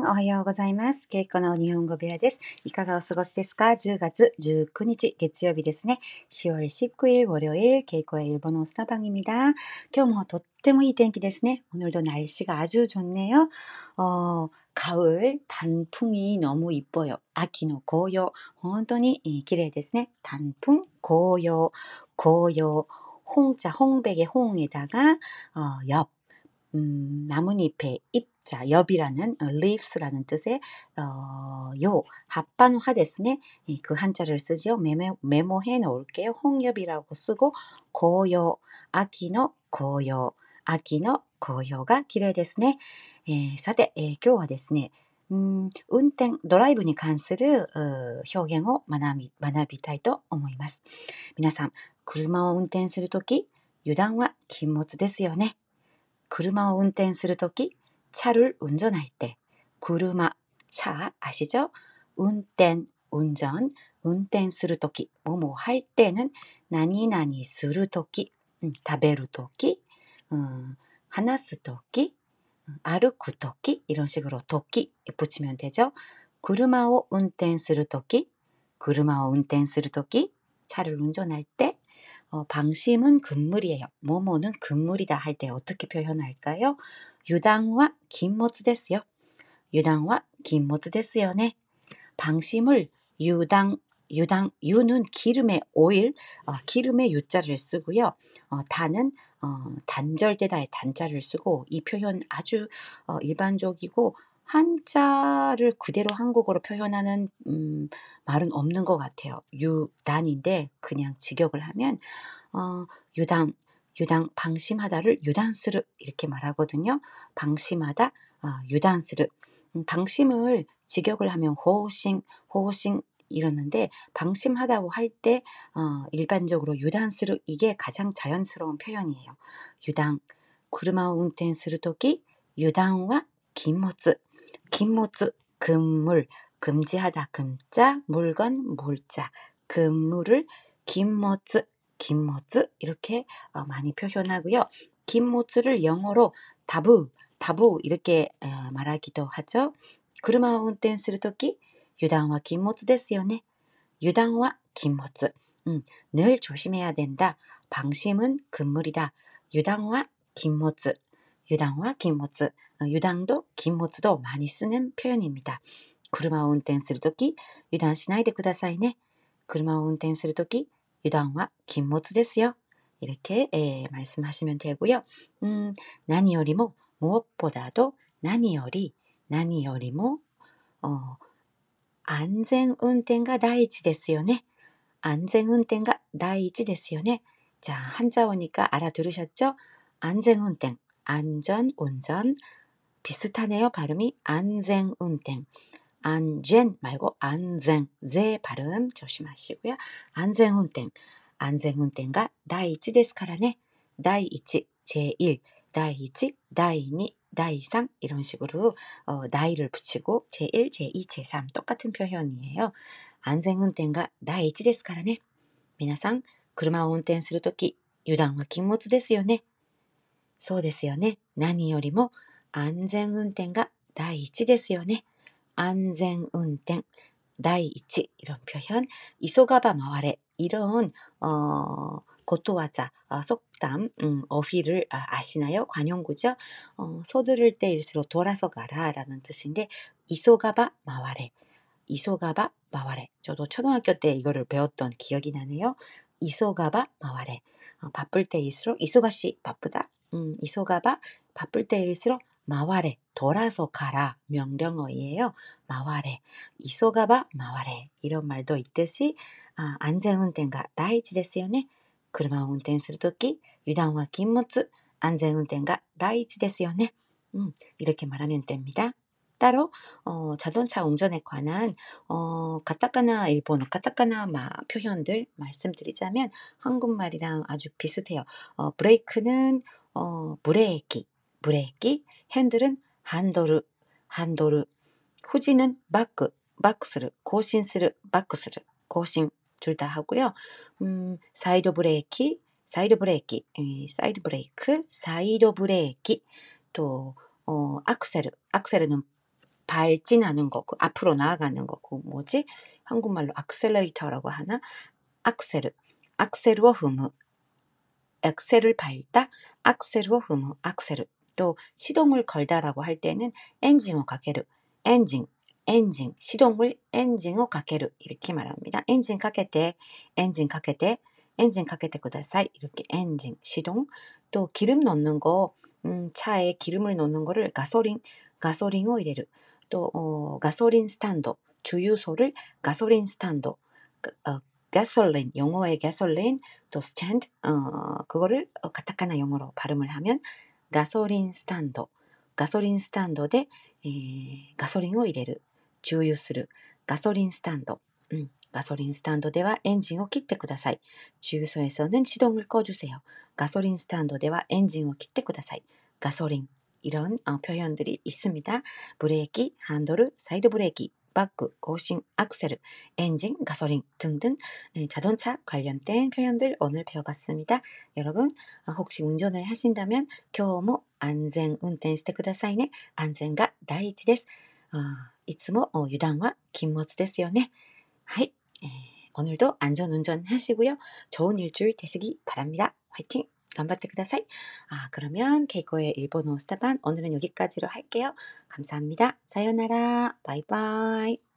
ん、おはようございます。ケイコの日本語部屋です。いかがお過ごしですか ?10 月19日月曜日ですね。10월19일 월요일 케이코의 일본어 수다방입니다. 今日もとってもいい天気ですね. 오늘도 날씨가 아주 좋네요. 어, 가을 단풍이 너무 이뻐요. 아키노 고요. 本当に綺麗ですね. 단풍 고요 고요 홍자 홍백의 홍에다가 어, 엽 음, 나뭇잎의 잎 자, 엽이라는 어, leaves라는 뜻의 어, 요 합반화 됐으네. 그 한자를 쓰죠. 메모, 메모해 놓을게요. 홍엽이라고 쓰고 고요, 아키노 고요, 아키노 고요가 기대 됐으네. 예, さて、えー今日はですね、 음, 운행, 드라이브 に関する 어, 表現を学び,学びたいと思います。皆さん、車を運転するとき、油断は禁物ですよね。車を運転するとき、 차를 운전할 때. 구르마 차 아시죠? 운땐 운전, 운땐 스루토끼. 뭐뭐 할 때는 나니나니 스루토끼, 음, 다베루토끼, 어, 하나스토끼, 어, 아르쿠토끼. 이런 식으로 토끼 붙이면 되죠. 구르마오 운땐 스루토끼, 구르마오 운땐 스루토끼. 차를 운전할 때 어, 방심은 금물이에요. 뭐뭐는 금물이다 할 때 어떻게 표현할까요? 유당과 긴모츠ですよ. 유당과 긴모츠ですよね. 방심을 유당 유당 유는 기름의 오일 어, 기름의 유자를 쓰고요. 어, 단은 어, 단절되다의 단자를 쓰고 이 표현 아주 어, 일반적이고 한자를 그대로 한국어로 표현하는 음, 말은 없는 것 같아요. 유단인데 그냥 직역을 하면 어, 유당, 유당 방심하다를 유단스르 이렇게 말하거든요. 방심하다, 어, 유단스르. 음, 방심을 직역을 하면 호호싱, 호호싱 이러는데 방심하다고 할때 어, 일반적으로 유단스르 이게 가장 자연스러운 표현이에요. 유당, 구르마운텐스르토기, 유당와 김모츠. 긴모츠 금물 금지하다 금자 물건 물자 금물을 긴모츠 긴모츠 이렇게 어, 많이 표현하고요. 긴모츠를 영어로 다부 다부 이렇게 어, 말하기도 하죠. 그르마 운転 するとき 유당과 긴모츠 ですよね. 유당과 긴모츠. 음, 늘 조심해야 된다. 방심은 금물이다. 유당과 긴모츠. 유당과 긴모츠. 유당도 긴모츠도 많이 쓰는 표현입니다. 車を運転するとき 유당 しないでくださいね. 車を運転するとき 유당과 긴모츠ですよ. 이렇게 에, 말씀하시면 되고요. 음, 何よりも 무엇보다도 何より 何よりも 어, 안전운転が 第一ですよね. 안전운転が 第一ですよね. 자, 한자 오니까 알아들으셨죠? 안전운転, 안전운전 비슷하네요. 발음이 안전운転. 안전 말고 안전, 제 발음 조심하시고요. 안전운転, 안전운転가 第一ですからね. 第一, 제1, 第一, 第2, 第3 이런 식으로 어, 나이를 붙이고 제1, 제2, 제3 똑같은 표현이에요. 안전운転가 第一ですからね. 皆さん、車を運転するとき、油断は禁物ですよね。そうですよね。何よりも 安全運転が第一ですよね。 안전운転, 第一 이런 표현, 이소가바 마와레 이런 어, 고토와자, 어, 속담, 음, 어휘를 아, 아시나요? 관용구죠? 어, 서두를 때일수록 돌아서 가라라는 뜻인데 이소가바 마와레, 이소가바 마와레. 저도 초등학교 때 이거를 배웠던 기억이 나네요. 이소가바 마와레. 어, 바쁠 때일수록 이소가시 바쁘다. 음, 이소가바 바쁠 때일수록 마와레 돌아서 가라 명령어이에요. 마와레 이소가바 마와레 이런 말도 있듯이 아, 안전운転가 다이치ですよね. 車を運転するとき 유당과 긴모츠 안전운転가 다이치ですよね. 음, 이렇게 말하면 됩니다. 따로 어, 자동차 운전에 관한 어, 가타카나 일본어 가타카나 마, 표현들 말씀드리자면 한국말이랑 아주 비슷해요. 어, 브레이크는 어, 브레이키, 브레이키, 핸들은 ハンドル, ハンドル, 후진은 バック, バックする, 後進する, バックする, 後進 둘 다 하고요. 음, サイドブレーキ, サイドブレーキ, 에, 사이드 브레이크, 사이드 브레이키, 또 어, 악셀, 악셀은 발진하는 거, 그 앞으로 나아가는 거, 그 뭐지? 한국말로 악셀레이터라고 하나? アクセル, アクセルを踏む, 엑셀을 밟다, アクセルを踏む, アクセル. 또 시동을 걸다라고 할 때는 エンジンをかける, エンジン, エンジン, 시동을 エンジンをかける 이렇게 말합니다. エンジンかけて, エンジンかけて, エンジンかけてください 이렇게 エンジン, 시동. 또 기름 넣는 거, 음, 차에 기름을 넣는 거를 ガソリン, ガソリンを入れる. 또 어, ガソリンスタンド, 주유소를 ガソリンスタンド, 어, 가솔린, 영어의 가솔린, 또 스탠드, 어, 그거를 어, 카타카나 영어로 발음을 하면 가솔린 스탄드, 가솔린 스탄드에 가솔린을 이래를, 주유する, 가솔린 스탄드, 음, 가솔린 스탄드では 엔진을 切ってください. 주유소에서는 시동을 꺼주세요. 가솔린 스탄드では 엔진을 切ってください. 가솔린 이런 어, 표현들이 있습니다. 브레이크, 한도르, 사이드 브레이크, 바크, 고신, 악셀, 엔진, 가솔린 등등 네, 자동차 관련된 표현들 오늘 배워봤습니다. 여러분 어, 혹시 운전을 하신다면 今日も 안전 운전 してくださいね. 안전가 第一です. 어, いつも 어, 유단과禁物 ですよね. はい. 에, 오늘도 안전 운전 하시고요. 좋은 일주일 되시기 바랍니다. 화이팅! 頑張ってください. 아, 그러면 케이코의 일본어 스타반 오늘은 여기까지로 할게요. 감사합니다. 사요나라. 바이바이.